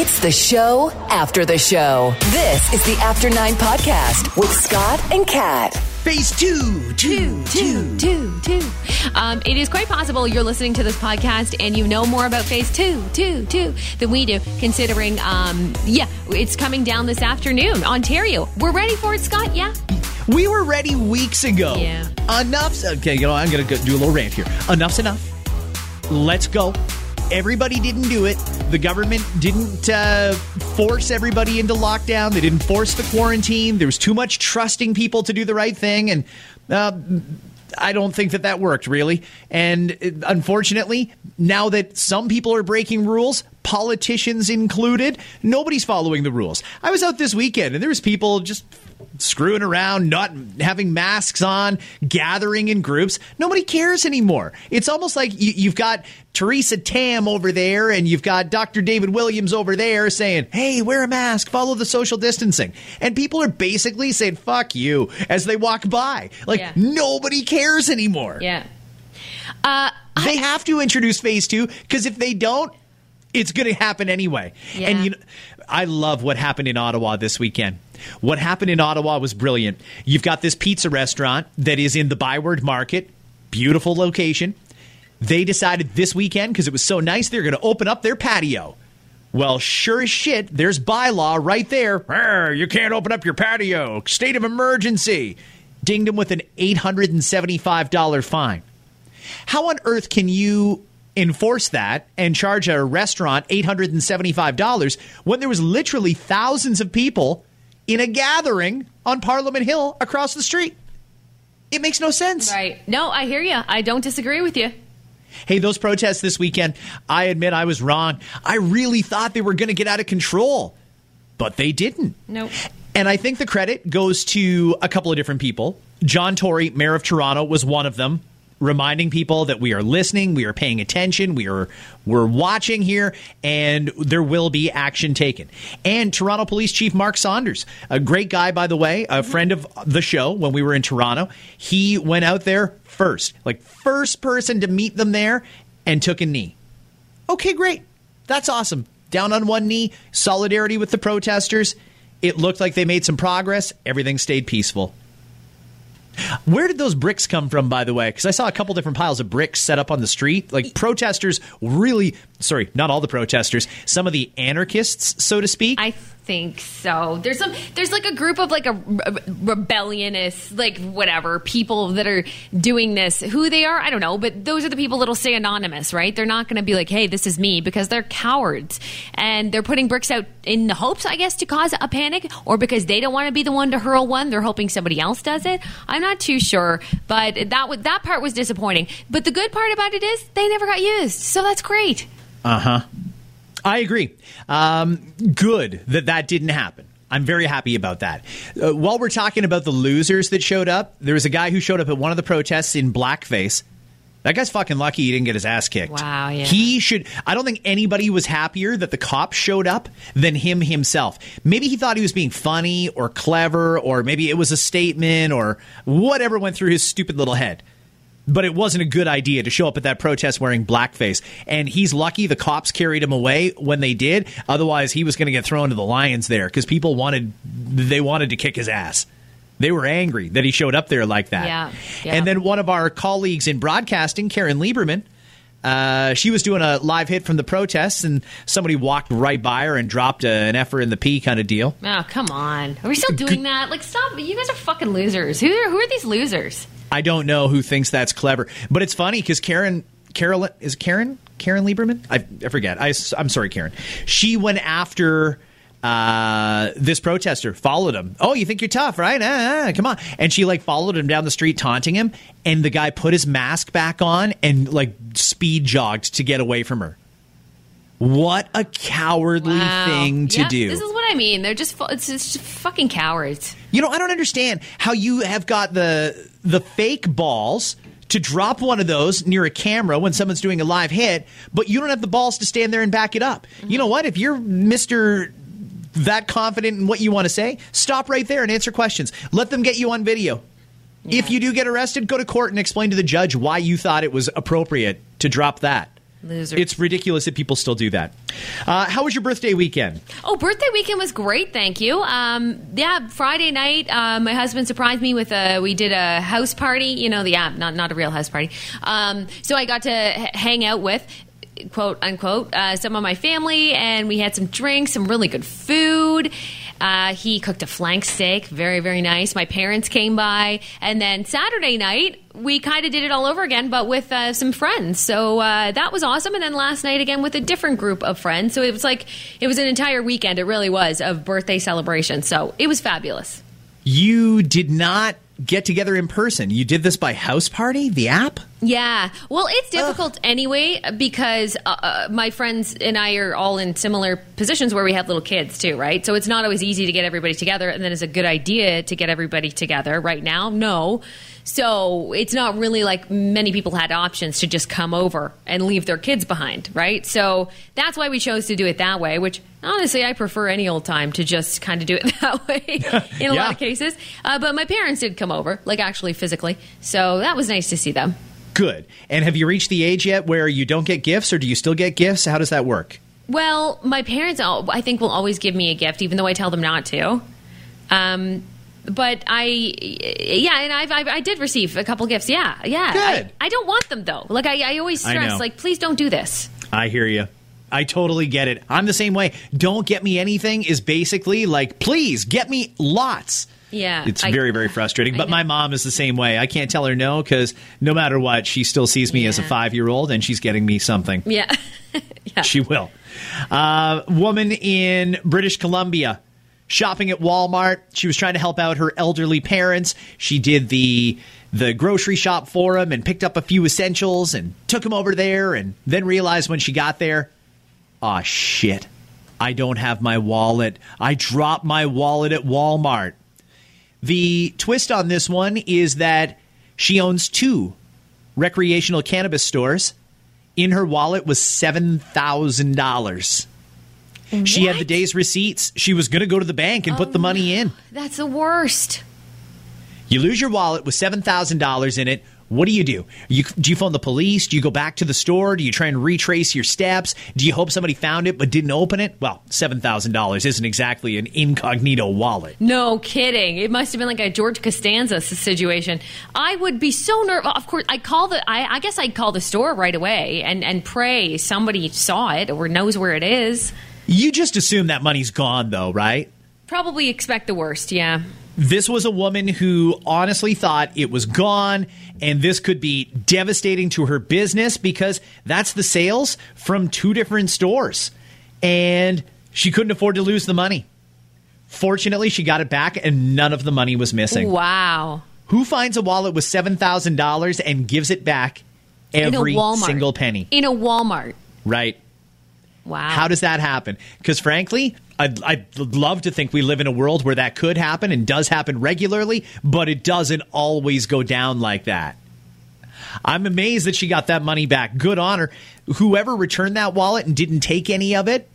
It's the show after the show. This is the After Nine Podcast with Scott and Kat. Phase two, two, two. two, two. Um, it is quite possible you're listening to this podcast and you know more about phase two, two, two than we do, considering, um, yeah, it's coming down this afternoon. Ontario. We're ready for it, Scott? Yeah? We were ready weeks ago. Yeah. Enough's okay. You know, I'm gonna go do a little rant here. Enough's enough. Let's go. Everybody didn't do it. The government didn't uh, force everybody into lockdown. They didn't force the quarantine. There was too much trusting people to do the right thing, and uh, I don't think that that worked really. And uh, unfortunately, now that some people are breaking rules, politicians included, nobody's following the rules. I was out this weekend, and there was people just screwing around, not having masks on, gathering in groups. Nobody cares anymore. It's almost like you, you've got Theresa Tam over there and you've got Dr. David Williams over there saying, hey, wear a mask, follow the social distancing. And people are basically saying, fuck you, as they walk by. Like, Yeah. nobody cares anymore. Yeah. Uh, They have to introduce phase two because if they don't, it's going to happen anyway. Yeah. And you know, I love what happened in Ottawa this weekend. What happened in Ottawa was brilliant. You've got this pizza restaurant that is in the Byward Market, beautiful location. They decided this weekend because it was so nice they're going to open up their patio. Well, sure as shit, there's bylaw right there. You can't open up your patio. State of emergency. Dinged him with an $875 fine. How on earth can you enforce that and charge a restaurant $875 when there was literally thousands of people in a gathering on Parliament Hill across the street? It makes no sense. right. No, I hear you. I don't disagree with you. Hey, those protests this weekend, I admit I was wrong. I really thought they were going to get out of control, but they didn't. Nope. And I think the credit goes to a couple of different people. John Tory, mayor of Toronto, was one of them, reminding people that we are listening, we are paying attention, we are we're watching here, and there will be action taken. And Toronto Police Chief Mark Saunders, a great guy, by the way, a friend of the show when we were in Toronto. He went out there first, like first person to meet them there, and took a knee. Okay, great. That's awesome. Down on one knee, solidarity with the protesters. It looked like they made some progress. Everything stayed peaceful. Where did those bricks come from, by the way? Because I saw a couple different piles of bricks set up on the street. Like protesters really, sorry, not all the protesters, some of the anarchists, so to speak. I think so. There's some. There's like a group of like a re- rebellionist, like whatever people that are doing this. Who they are, I don't know. But those are the people that'll stay anonymous, right? They're not going to be like, "Hey, this is me," because they're cowards and they're putting bricks out in the hopes, I guess, to cause a panic, or because they don't want to be the one to hurl one. They're hoping somebody else does it. I'm not too sure, but that would that part was disappointing. But the good part about it is they never got used, so that's great. Uh-huh. I agree. Um, good that that didn't happen. I'm very happy about that. Uh, while we're talking about the losers that showed up, there was a guy who showed up at one of the protests in blackface. That guy's fucking lucky he didn't get his ass kicked. Wow, yeah. He should. I don't think anybody was happier that the cops showed up than him himself. Maybe he thought he was being funny or clever, or maybe it was a statement or whatever went through his stupid little head but it wasn't a good idea to show up at that protest wearing blackface. And he's lucky the cops carried him away when they did. Otherwise, he was going to get thrown to the lions there because people wanted they wanted to kick his ass. They were angry that he showed up there like that. Yeah, yeah. And then one of our colleagues in broadcasting, Karen Lieberman, uh, she was doing a live hit from the protests, and somebody walked right by her and dropped a, an F her in the P kind of deal. Oh, come on. Are we still doing that? Like, stop. You guys are fucking losers. Who are, who are these losers? I don't know who thinks that's clever, but it's funny because Karen, Carolyn, is Karen Karen Lieberman? I, I forget. I, am sorry, Karen. She went after uh, this protester, followed him. Oh, you think you're tough, right? Ah, ah, come on. And she like followed him down the street, taunting him. And the guy put his mask back on and like speed jogged to get away from her. What a cowardly Wow. thing to Yeah, do. This is what I mean. They're just, it's, it's just fucking cowards. You know, I don't understand how you have got the the fake balls to drop one of those near a camera when someone's doing a live hit, but you don't have the balls to stand there and back it up. You mm-hmm. know what? If you're Mister that confident in what you want to say, stop right there and answer questions. Let them get you on video. If you do get arrested, go to court and explain to the judge why you thought it was appropriate to drop that. Loser. It's ridiculous that people still do that. Uh, how was your birthday weekend? Oh, birthday weekend was great, thank you. Um, yeah, Friday night, uh, my husband surprised me with a. We did a house party. You know the app, not not a real house party. Um, so I got to h- hang out with quote unquote uh, some of my family, and we had some drinks, some really good food. Uh, he cooked a flank steak, very very nice. My parents came by, and then Saturday night we kind of did it all over again, but with uh, some friends. So uh, that was awesome. And then last night again with a different group of friends. So it was like it was an entire weekend. It really was of birthday celebration. So it was fabulous. You did not get together in person. You did this by house party, the app? Yeah. Well, it's difficult anyway because uh, uh, my friends and I are all in similar positions where we have little kids too, right? So it's not always easy to get everybody together. And then it's a good idea to get everybody together right now. No. So it's not really like many people had options to just come over and leave their kids behind, right? So that's why we chose to do it that way, which honestly I prefer any old time to just kind of do it that way in a Yeah. lot of cases. Uh, but my parents did come over, like actually physically. So that was nice to see them. Good. And have you reached the age yet where you don't get gifts, or do you still get gifts? How does that work? Well, my parents, I think, will always give me a gift, even though I tell them not to. Um, but I, yeah, and I've, I've I did receive a couple gifts. Yeah, yeah. Good. I, I don't want them though. Like I, I always stress, know. like, please don't do this. I hear you. I totally get it. I'm the same way. Don't get me anything is basically like, please get me lots. Yeah, It's I- very, very frustrating. But my mom is the same way. I can't tell her no because no matter what, she still sees me as a five year old and she's getting me something. Yeah, yeah. She will. Uh, woman in British Columbia shopping at Walmart. She was trying to help out her elderly parents. She did the the grocery shop for them and picked up a few essentials and took them over there and then realized when she got there, "Ah shit. I don't have my wallet. I dropped my wallet at Walmart." The twist on this one is that she owns two recreational cannabis stores. In her wallet was $7,000. She had the day's receipts. She was going to go to the bank and put the money oh, in. That's the worst. You lose your wallet with $7,000 in it. What do you do? You, do you phone the police? Do you go back to the store? Do you try and retrace your steps? Do you hope somebody found it but didn't open it? Well, $7,000 isn't exactly an incognito wallet. No kidding. It must have been like a George Costanza situation. I would be so nervous. Of course, I call the. I, I guess I'd call the store right away and and pray somebody saw it or knows where it is. You just assume that money's gone, though, right? Probably expect the worst. Yeah. This was a woman who honestly thought it was gone, and this could be devastating to her business because that's the sales from two different stores. And she couldn't afford to lose the money. Fortunately, she got it back, and none of the money was missing. Wow. Who finds a wallet with $7,000 and gives it back every in a Walmart. single penny? In a Walmart. Right. Wow. How does that happen? Because frankly, I'd, I'd love to think we live in a world where that could happen and does happen regularly, but it doesn't always go down like that. I'm amazed that she got that money back. Good on her. Whoever returned that wallet and didn't take any of it,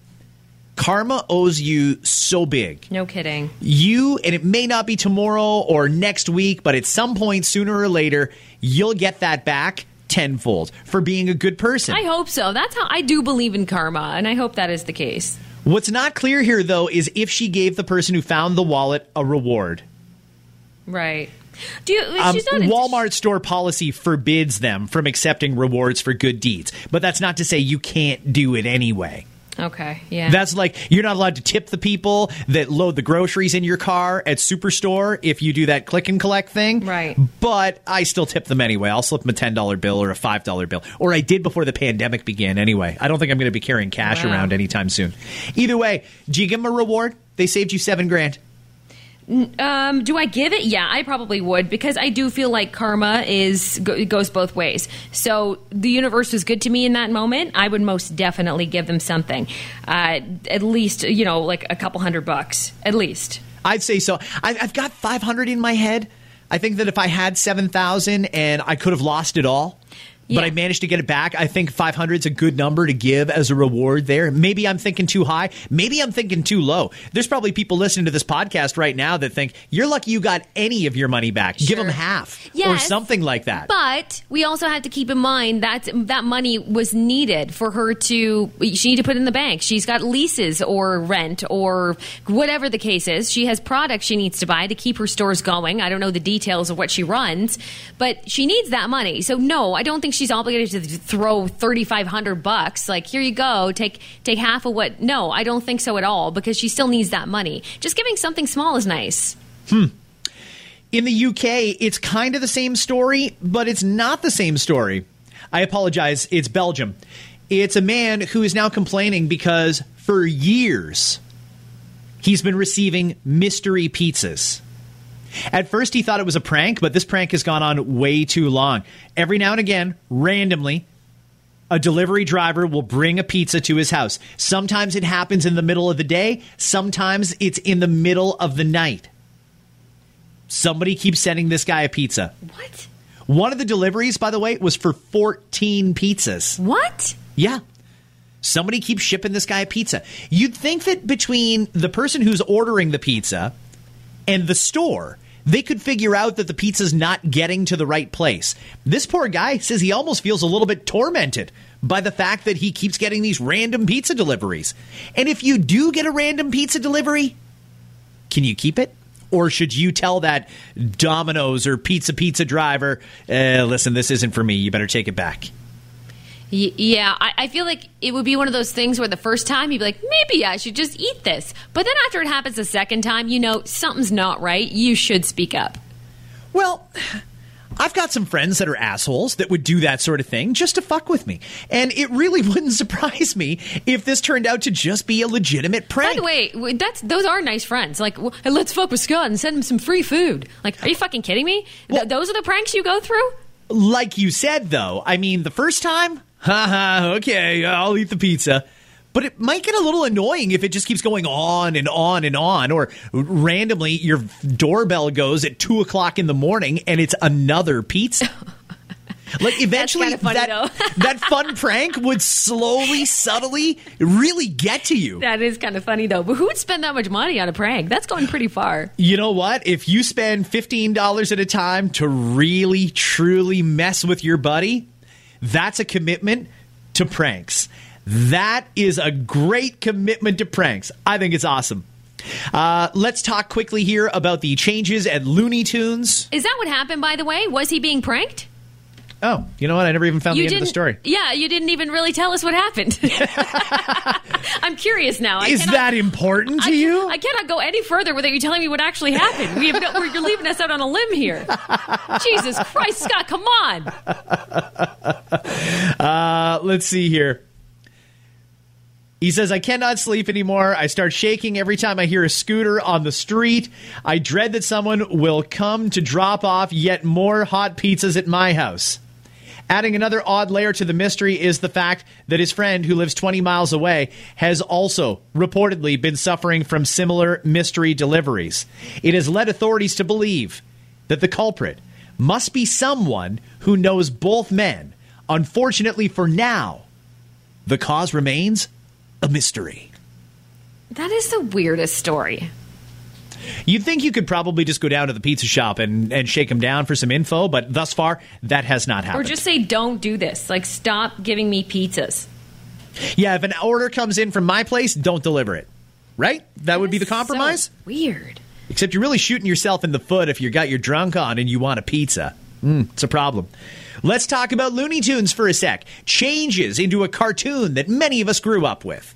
karma owes you so big. No kidding. You, and it may not be tomorrow or next week, but at some point sooner or later, you'll get that back tenfold for being a good person. I hope so. That's how I do believe in karma, and I hope that is the case. What's not clear here, though, is if she gave the person who found the wallet a reward. Right. Do you? Um. Walmart store policy forbids them from accepting rewards for good deeds, but that's not to say you can't do it anyway. Okay. Yeah. That's like you're not allowed to tip the people that load the groceries in your car at Superstore if you do that click and collect thing. Right. But I still tip them anyway. I'll slip them a ten dollar bill or a five dollar bill, or I did before the pandemic began. Anyway, I don't think I'm going to be carrying cash Wow. around anytime soon. Either way, do you give them a reward? They saved you seven grand. Um, do I give it? Yeah, I probably would because I do feel like karma is goes both ways. So the universe was good to me in that moment. I would most definitely give them something, uh, at least you know like a couple hundred bucks, at least. I'd say so. I, I've got 500 in my head. I think that if I had 7,000 and I could have lost it all, but I managed to get it back. I think 500 is a good number to give as a reward there. Maybe I'm thinking too high. Maybe I'm thinking too low. There's probably people listening to this podcast right now that think you're lucky you got any of your money back. Give them half or something like that. But we also have to keep in mind that that money was needed for her to. She need to put in the bank. She's got leases or rent or whatever the case is. She has products she needs to buy to keep her stores going. I don't know the details of what she runs, but she needs that money. So no, I don't think she's obligated to throw thirty five hundred bucks. Like here you go, take take half of what. No, I don't think so at all because she still needs that money. Just giving something small is nice. Hmm. In the UK, it's kind of the same story, but it's not the same story. I apologize. It's Belgium. It's a man who is now complaining because for years he's been receiving mystery pizzas. At first, he thought it was a prank, but this prank has gone on way too long. Every now and again, randomly, a delivery driver will bring a pizza to his house. Sometimes it happens in the middle of the day, sometimes it's in the middle of the night. Somebody keeps sending this guy a pizza. What? One of the deliveries, by the way, was for 14 pizzas. What? Yeah. Somebody keeps shipping this guy a pizza. You'd think that between the person who's ordering the pizza and the store, they could figure out that the pizza's not getting to the right place. This poor guy says he almost feels a little bit tormented by the fact that he keeps getting these random pizza deliveries. And if you do get a random pizza delivery, can you keep it? Or should you tell that Domino's or Pizza Pizza driver, uh, listen, this isn't for me. You better take it back. Yeah, I, I feel like it would be one of those things where the first time you'd be like, maybe I should just eat this. But then after it happens the second time, you know something's not right. You should speak up. Well, I've got some friends that are assholes that would do that sort of thing just to fuck with me. And it really wouldn't surprise me if this turned out to just be a legitimate prank. By the way, that's those are nice friends. Like, w- hey, let's fuck with Scott and send him some free food. Like, are you fucking kidding me? Th- those are the pranks you go through. like you said, though, I mean, the first time, haha, okay, I'll eat the pizza. But it might get a little annoying if it just keeps going on and on and on, or randomly your doorbell goes at two o'clock in the morning and it's another pizza. Like eventually, that that fun prank would slowly, subtly, really get to you. That is kind of funny though. But who would spend that much money on a prank? That's going pretty far. You know what? If you spend $15 at a time to really, truly mess with your buddy, that's a commitment to pranks. That is a great commitment to pranks. I think it's awesome. Uh, let's talk quickly here about the changes at Looney Tunes. Is that what happened? By the way, was he being pranked? Oh, you know what? I never even found the end of the story. Yeah, you didn't even really tell us what happened. I'm curious now. I Is cannot- that important to I, you? I cannot go any further without you telling me what actually happened. We have no, you're leaving us out on a limb here. Jesus Christ, Scott, come on. Uh, let's see here. He says, I cannot sleep anymore. I start shaking every time I hear a scooter on the street. I dread that someone will come to drop off yet more hot pizzas at my house. Adding another odd layer to the mystery is the fact that his friend, who lives 20 miles away, has also reportedly been suffering from similar mystery deliveries. It has led authorities to believe that the culprit must be someone who knows both men. Unfortunately for now, the cause remains a mystery. That is the weirdest story. You'd think you could probably just go down to the pizza shop and, and shake him down for some info, but thus far, that has not happened. Or just say, don't do this. Like, stop giving me pizzas. yeah, if an order comes in from my place, don't deliver it. Right? That would be the That's so compromise? weird. Except you're really shooting yourself in the foot if you got your drunk on and you want a pizza. Mm, it's a problem. Let's talk about Looney Tunes for a sec. Changes into a cartoon that many of us grew up with.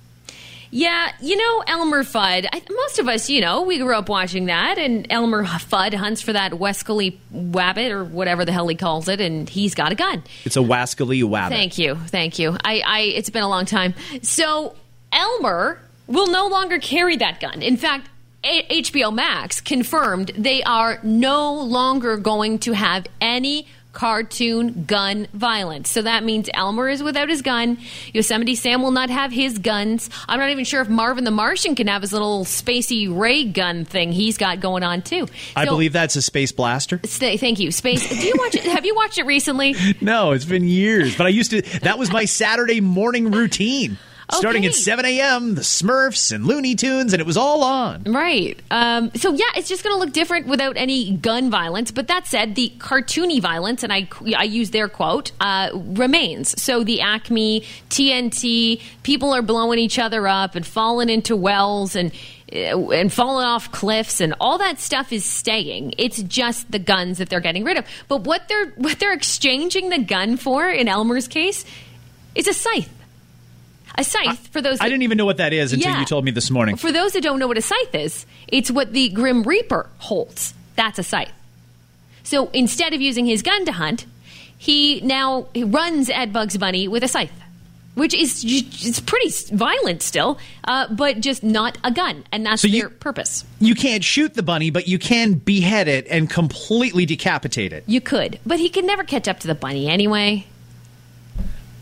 Yeah, you know, Elmer Fudd. I, most of us, you know, we grew up watching that, and Elmer Fudd hunts for that Wescally Wabbit or whatever the hell he calls it, and he's got a gun. It's a wascally wabbit. Thank you, thank you. I, I, it's been a long time. So Elmer will no longer carry that gun. In fact, a- HBO Max confirmed they are no longer going to have any cartoon gun violence. So that means Elmer is without his gun. Yosemite Sam will not have his guns. I'm not even sure if Marvin the Martian can have his little spacey ray gun thing he's got going on too. I So- believe that's a space blaster. Stay, thank you. Space. Do you watch it? Have you watched it recently? No, it's been years, but I used to. That was my Saturday morning routine. Starting at 7 a.m., the Smurfs and Looney Tunes, and it was all on. Right. Um, so yeah, it's just going to look different without any gun violence. But that said, the cartoony violence, and I I use their quote, uh, remains. So the Acme, TNT, people are blowing each other up and falling into wells and. uh, And falling off cliffs and all that stuff is staying. It's just the guns that they're getting rid of. But what they're what they're exchanging the gun for in Elmer's case is a scythe. A scythe for those. I that- didn't even know what that is until Yeah. you told me this morning. for those that don't know what a scythe is, it's what the Grim Reaper holds. That's a scythe. So instead of using his gun to hunt, he now he runs at Bugs Bunny with a scythe, which is it's pretty violent still, uh, but just not a gun, and that's So you- purpose. You can't shoot the bunny, but you can behead it and completely decapitate it. You could, but he could never catch up to the bunny anyway.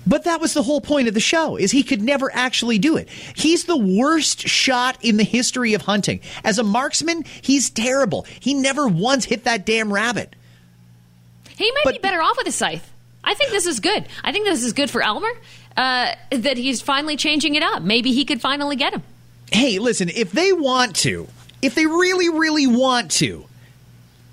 But that was the whole point of the show is he could never actually do it. He's the worst shot in the history of hunting. As a marksman, he's terrible. He never once hit that damn rabbit. He might But- be better off with a scythe. I think this is good. I think this is good for Elmer. Uh, that he's finally changing it up. Maybe he could finally get him. Hey, listen, if they want to, if they really, really want to,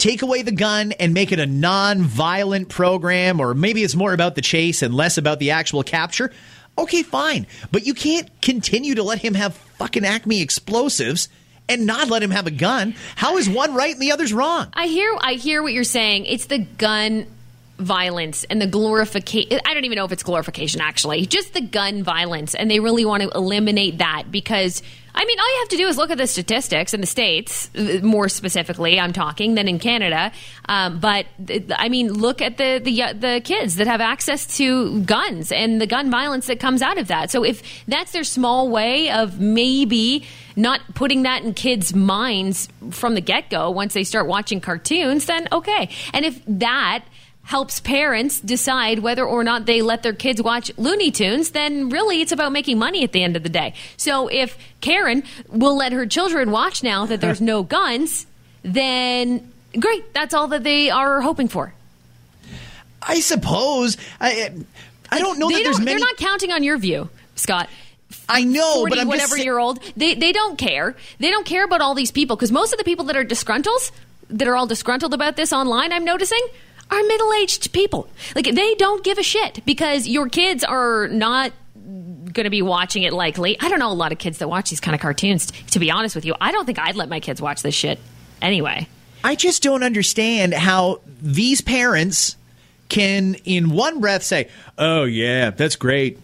take away the gun and make it a non-violent program, or maybe it's more about the chase and less about the actual capture, okay, fine. But you can't continue to let him have fucking Acme explosives and not let him have a gun. How is one right and the other's wrong? I hear I hear what you're saying. It's the gun violence and the glorification. I don't even know if it's glorification actually. Just the gun violence and they really want to eliminate that because I mean all you have to do is look at the statistics in the states uh, more specifically I'm talking than in Canada. Um, but I mean look at the the the kids that have access to guns and the gun violence that comes out of that. So if that's their small way of maybe not putting that in kids' minds from the get go once they start watching cartoons, then okay. And if that helps parents decide whether or not they let their kids watch Looney Tunes, then really it's about making money at the end of the day. So if Karen will let her children watch now that there's no guns, then great. That's all that they are hoping for. I suppose. I, I don't know They that there's many. They're not counting on your view, Scott. I know, 40, but I'm whatever just, year old. They they don't care. They don't care about all these people because most of the people that are disgruntled, that are all disgruntled about this online, I'm noticing, are middle aged people. Like they don't give a shit because your kids are not going to be watching it likely. I don't know a lot of kids that watch these kind of cartoons. To be honest with you, I don't think I'd let my kids watch this shit anyway. I just don't understand how these parents can, in one breath, say, "Oh yeah, that's great.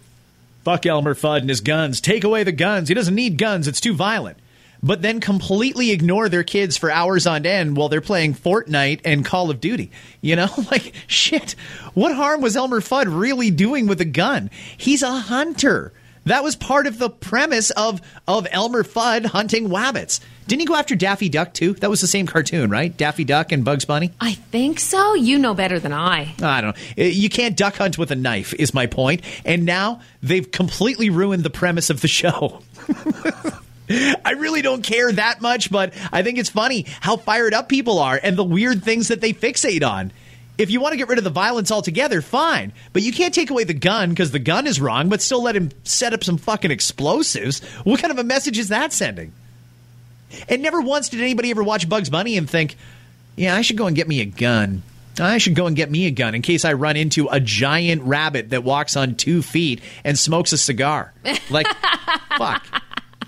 Fuck Elmer Fudd and his guns. Take away the guns. He doesn't need guns. It's too violent." But then completely ignore their kids for hours on end while they're playing Fortnite and Call of Duty. You know, like shit. What harm was Elmer Fudd really doing with a gun? He's a hunter. That was part of the premise of of Elmer Fudd hunting wabbits. Didn't he go after Daffy Duck too? That was the same cartoon, right? Daffy Duck and Bugs Bunny. I think so. You know better than I. I don't know. Uh, you can't duck hunt with a knife, is my point. And now they've completely ruined the premise of the show. I really don't care that much, but I think it's funny how fired up people are and the weird things that they fixate on. If you want to get rid of the violence altogether, fine. But you can't take away the gun because the gun is wrong, but still let him set up some fucking explosives. What kind of a message is that sending? And never once did anybody ever watch Bugs Bunny and think, yeah, I should go and get me a gun. I should go and get me a gun in case I run into a giant rabbit that walks on two feet and smokes a cigar. Like, fuck.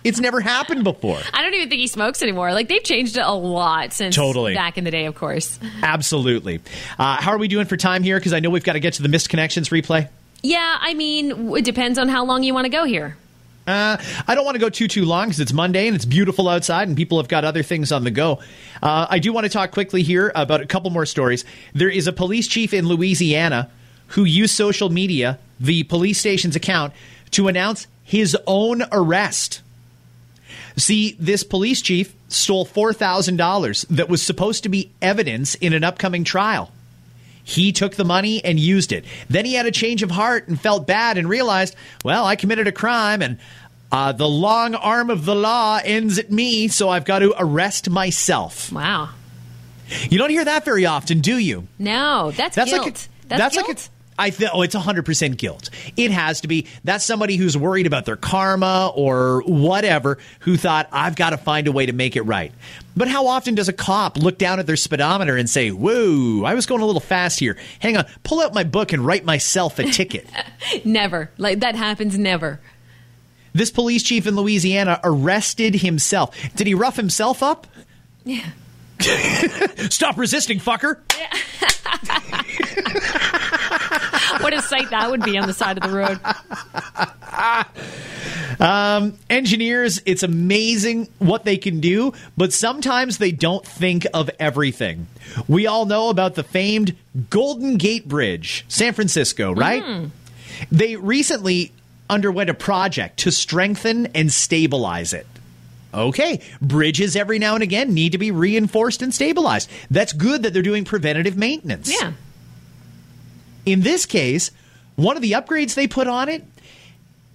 It's never happened before. I don't even think he smokes anymore. Like they've changed it a lot since Totally. back in the day, of course. Absolutely. Uh, how are we doing for time here? Because I know we've got to get to the missed connections replay. Yeah, I mean, it depends on how long you want to go here. Uh, I don't want to go too too long because it's Monday and it's beautiful outside and people have got other things on the go. Uh, I do want to talk quickly here about a couple more stories. There is a police chief in Louisiana who used social media, the police station's account, to announce his own arrest. See, this police chief stole $4,000 that was supposed to be evidence in an upcoming trial. He took the money and used it. Then he had a change of heart and felt bad and realized, well, I committed a crime and uh, the long arm of the law ends at me, so I've got to arrest myself. Wow. You don't hear that very often, do you? No, that's, That's guilt. like a, that's, that's guilt. like a, I th- oh, it's hundred percent guilt. It has to be. That's somebody who's worried about their karma or whatever, who thought I've got to find a way to make it right. But how often does a cop look down at their speedometer and say, "Whoa, I was going a little fast here. Hang on, pull out my book and write myself a ticket." never. Like that happens never. this police chief in Louisiana arrested himself. Did he rough himself up? Yeah. Stop resisting, fucker. What a sight that would be on the side of the road. Um, engineers, it's amazing what they can do, but sometimes they don't think of everything. We all know about the famed Golden Gate Bridge, San Francisco, right? Mm-hmm. They recently underwent a project to strengthen and stabilize it. Okay, bridges every now and again need to be reinforced and stabilized. That's good that they're doing preventative maintenance. Yeah. In this case, one of the upgrades they put on it,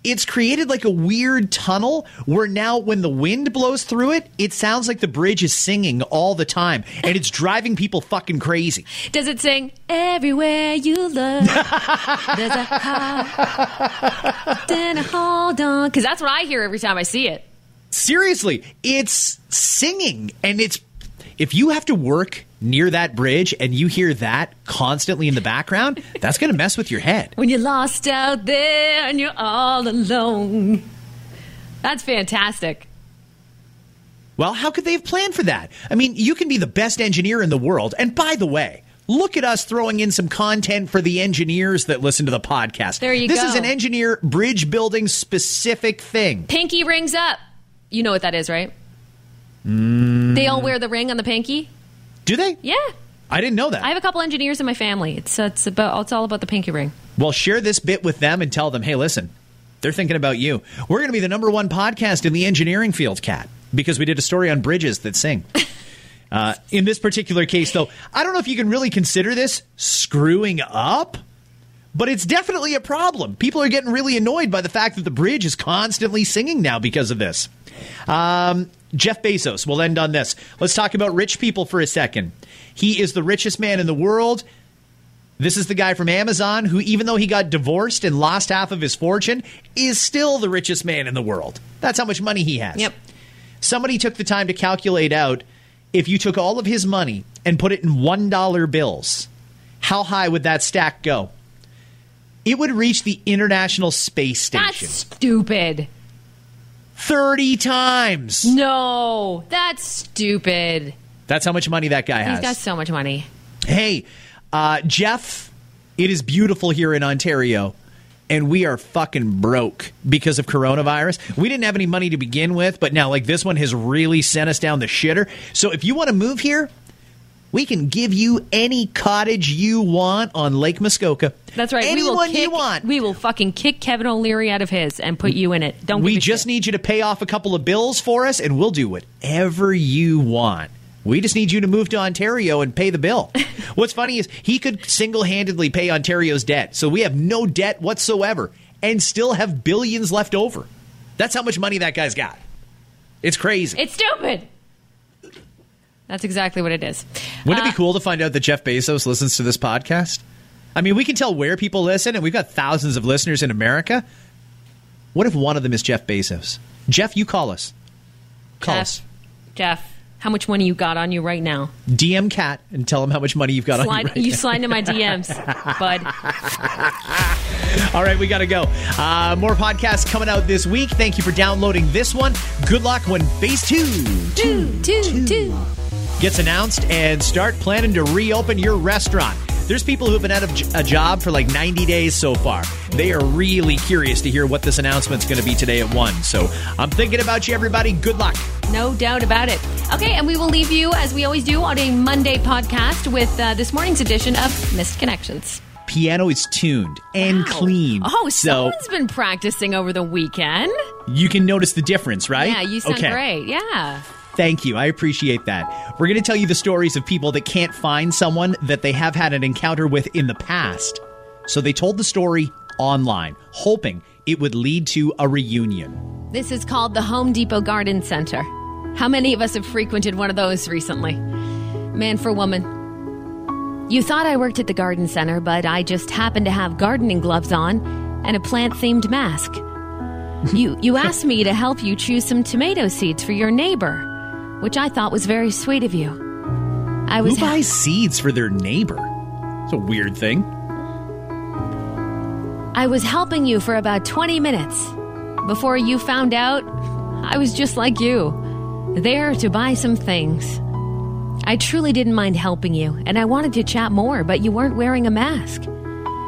it's created like a weird tunnel where now when the wind blows through it, it sounds like the bridge is singing all the time and it's driving people fucking crazy. Does it sing everywhere you look? There's a heart, then hold on. Because that's what I hear every time I see it. Seriously, it's singing and it's if you have to work near that bridge and you hear that constantly in the background, that's going to mess with your head. When you're lost out there and you're all alone. That's fantastic. Well, how could they have planned for that? I mean, you can be the best engineer in the world. And by the way, look at us throwing in some content for the engineers that listen to the podcast. There you this go. is an engineer bridge building specific thing. Pinky rings up. You know what that is, right? Mm. They all wear the ring on the pinky. Do they? Yeah. I didn't know that. I have a couple engineers in my family. It's it's about it's all about the pinky ring. well, share this bit with them and tell them, hey, listen, they're thinking about you. We're going to be the number one podcast in the engineering field, Cat, because we did a story on bridges that sing. Uh, in this particular case, though, I don't know if you can really consider this screwing up, but it's definitely a problem. People are getting really annoyed by the fact that the bridge is constantly singing now because of this. Um, Jeff Bezos, we'll end on this. Let's talk about rich people for a second. He is the richest man in the world. This is the guy from Amazon who, even though he got divorced and lost half of his fortune, is still the richest man in the world. That's how much money he has. Yep. Somebody took the time to calculate out if you took all of his money and put it in $1 bills, how high would that stack go? It would reach the International Space Station. That's stupid. 30 times. No, that's stupid. That's how much money that guy He's has. He's got so much money. Hey, uh, Jeff, it is beautiful here in Ontario, and we are fucking broke because of coronavirus. We didn't have any money to begin with, but now, like, this one has really sent us down the shitter. So if you want to move here, we can give you any cottage you want on Lake Muskoka. That's right. Anyone we will kick, you want. We will fucking kick Kevin O'Leary out of his and put you in it. Don't. We just shit. need you to pay off a couple of bills for us, and we'll do whatever you want. We just need you to move to Ontario and pay the bill. What's funny is he could single handedly pay Ontario's debt. So we have no debt whatsoever and still have billions left over. That's how much money that guy's got. It's crazy. It's stupid. That's exactly what it is. Wouldn't Uh, it be cool to find out that Jeff Bezos listens to this podcast? I mean, we can tell where people listen, and we've got thousands of listeners in America. What if one of them is Jeff Bezos? Jeff, you call us. Call Jeff, us. Jeff, how much money you got on you right now? DM Cat and tell him how much money you've got on you. Right you now. slide into my DMs, bud. All right, we got to go. Uh, more podcasts coming out this week. Thank you for downloading this one. Good luck when Phase Two Two, two, two. Gets announced and start planning to reopen your restaurant. There's people who have been out of a job for like 90 days so far. They are really curious to hear what this announcement's going to be today at 1. So I'm thinking about you, everybody. Good luck. No doubt about it. Okay, and we will leave you, as we always do, on a Monday podcast with uh, this morning's edition of Missed Connections. Piano is tuned and Wow. clean. Oh, so someone's been practicing over the weekend. you can notice the difference, right? Yeah, you sound okay. great. Yeah. Thank you. I appreciate that. We're going to tell you the stories of people that can't find someone that they have had an encounter with in the past. So they told the story online, hoping it would lead to a reunion. This is called the Home Depot Garden Center. How many of us have frequented one of those recently? Man for woman. You thought I worked at the garden center, but I just happened to have gardening gloves on and a plant themed mask. You, you asked me to help you choose some tomato seeds for your neighbor, which I thought was very sweet of you. I was Who buys seeds for their neighbor? It's a weird thing. I was helping you for about 20 minutes before you found out I was just like you, there to buy some things. I truly didn't mind helping you, and I wanted to chat more, but you weren't wearing a mask.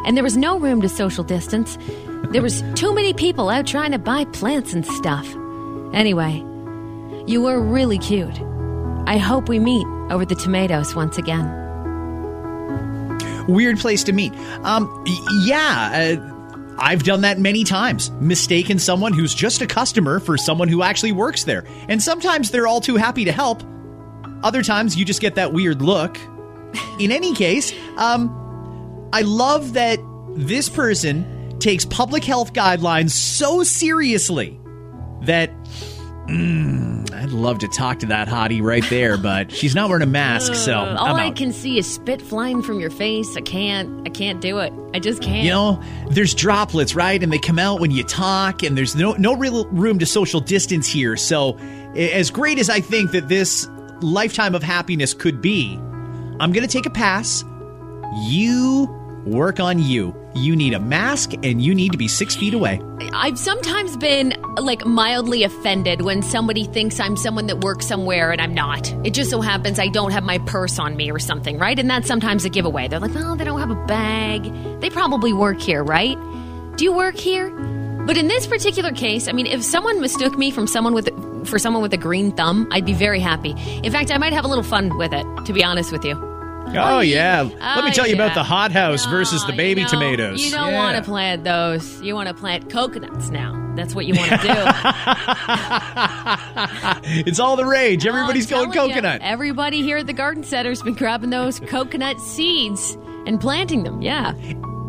And there was no room to social distance. There was too many people out trying to buy plants and stuff. Anyway, you were really cute. I hope we meet over the tomatoes once again. Weird place to meet. Um, yeah, uh, I've done that many times. Mistaken someone who's just a customer for someone who actually works there. And sometimes they're all too happy to help. Other times you just get that weird look. In any case, um, I love that this person takes public health guidelines so seriously that mm, I'd love to talk to that hottie right there, but she's not wearing a mask, so Uh, all I can see is spit flying from your face. I can't. I can't do it. I just can't. You know, there's droplets, right? And they come out when you talk, and there's no no real room to social distance here. So, as great as I think that this lifetime of happiness could be, I'm going to take a pass. You work on you. You need a mask, and you need to be six feet away. I've sometimes been like mildly offended when somebody thinks I'm someone that works somewhere and I'm not. It just so happens I don't have my purse on me or something, right? And that's sometimes a giveaway. They're like, "Oh, they don't have a bag. They probably work here, right? Do you work here?" But in this particular case, I mean, if someone mistook me from someone with for someone with a green thumb, I'd be very happy. In fact, I might have a little fun with it, to be honest with you. Oh, yeah. Let me Oh, tell you yeah. about the hothouse versus the baby you don't- tomatoes. You don't Yeah. want to plant those. You want to plant coconuts now. That's what you want to do. It's all the rage. Oh, Everybody's I'm going telling ya, coconut. everybody here at the garden center's been grabbing those coconut seeds and planting them. Yeah.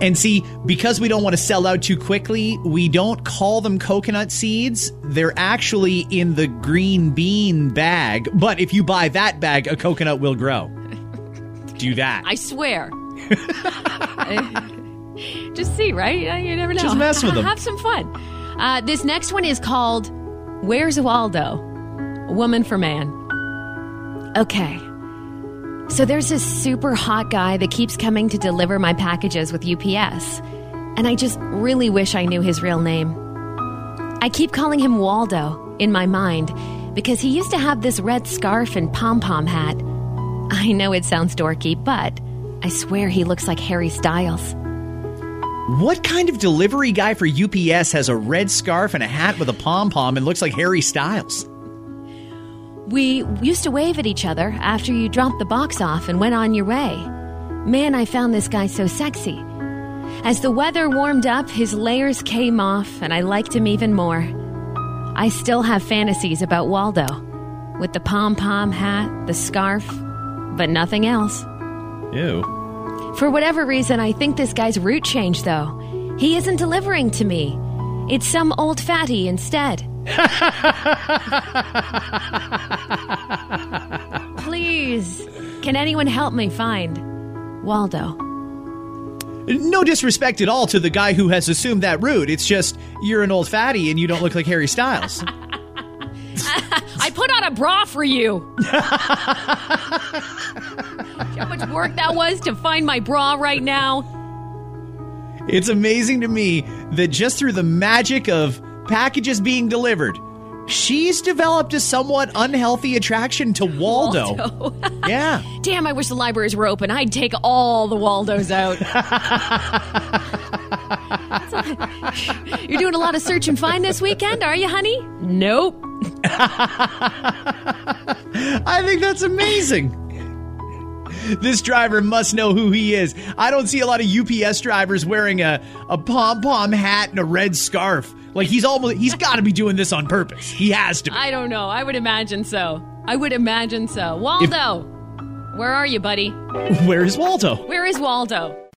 And see, because we don't want to sell out too quickly, we don't call them coconut seeds. They're actually in the green bean bag. But if you buy that bag, a coconut will grow. Do that. I swear. Just see, right? Uh, You never know. Just mess with them. Have some fun. Uh, this next one is called Where's Waldo? Woman for Man. Okay. So there's this super hot guy that keeps coming to deliver my packages with UPS. And I just really wish I knew his real name. I keep calling him Waldo in my mind because he used to have this red scarf and pom pom hat. I know it sounds dorky, but I swear he looks like Harry Styles. what kind of delivery guy for UPS has a red scarf and a hat with a pom pom and looks like Harry Styles? We used to wave at each other after you dropped the box off and went on your way. Man, I found this guy so sexy. As the weather warmed up, his layers came off, and I liked him even more. I still have fantasies about Waldo, with the pom pom hat, the scarf, but nothing else. Ew. For whatever reason, I think this guy's route changed, though. He isn't delivering to me. It's some old fatty instead. Please, can anyone help me find Waldo? No disrespect at all to the guy who has assumed that route. It's just you're an old fatty and you don't look like Harry Styles. I put on a bra for you. How much work that was to find my bra right now? It's amazing to me that just through the magic of packages being delivered, she's developed a somewhat unhealthy attraction to Waldo. Waldo. yeah. Damn, I wish the libraries were open. I'd take all the Waldos out. You're doing a lot of search and find this weekend, are you, honey? Nope. I think that's amazing. This driver must know who he is. I don't see a lot of UPS drivers wearing a, a pom pom hat and a red scarf. Like he's almost he's got to be doing this on purpose. He has to. Be. I don't know. I would imagine so. I would imagine so. Waldo, where are you, buddy? Where is Waldo? Where is Waldo?